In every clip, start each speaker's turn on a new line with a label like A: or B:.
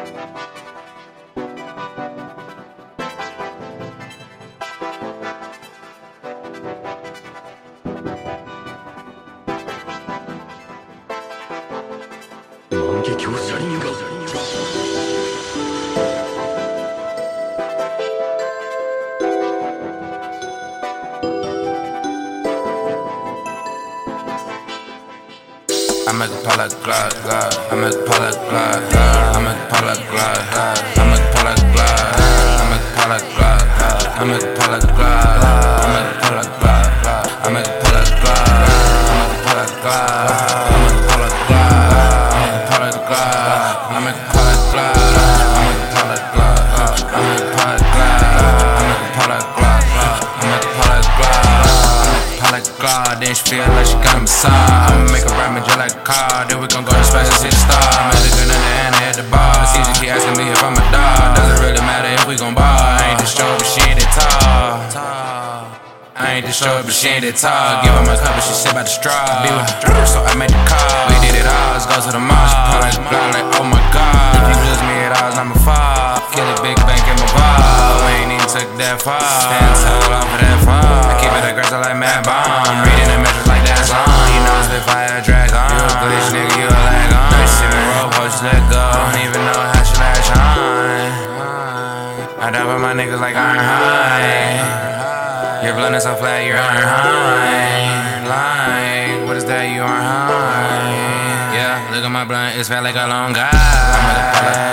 A: 万華鏡車輪が？
B: I make a like glide, glide. I make a like glide, glide. I make a like glide, glide. I make a like glide, glide. I make a like glide, glide. I make a like glide, glide. I make a like glide, glide. I make a like glide, glide. I make a pop like glide. Then she feel like she got a massage. I'ma make car. Then we gon' go to space and see the star. I'm at the good in the the bar. Caesar keep asking me if I'm a dog. Doesn't really matter if we gon' ball. I ain't the show, but she ain't that tall. I ain't the show, but she ain't that tall. Give her my cup, but she sit by the straw. Be with her, so I made the call. We did it all, let's go to the mall. She pop like blind, like oh my god. If you lose me at all, I'ma fall. Kill it, big bank in my ball. We ain't even took that far. Stand tall off of that fall. I keep it aggressive like Mad Bomb. Reading the measures like that's on. You know it's been fire drag on. You a glitch, nigga, you a lag on. Bitch, see me roll, post, let go. Don't even know how she latch on. I die with my niggas like iron high. Your blunt is so flat, you're iron high. Like, what is that? You are high. Yeah, look at my blunt, it's fat like a long guy.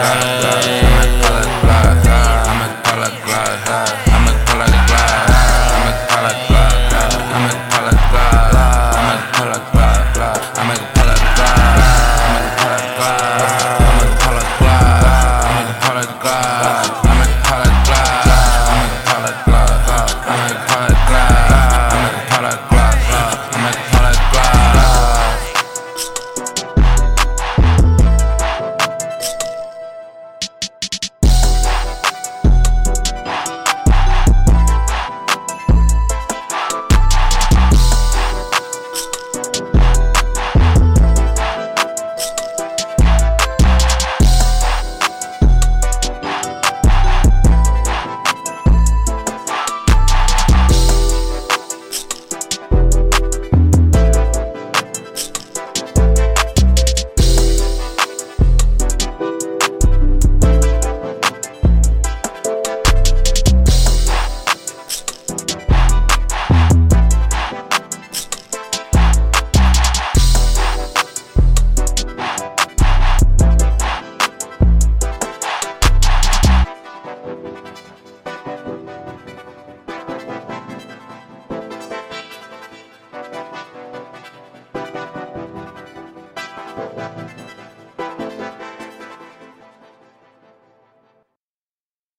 B: Música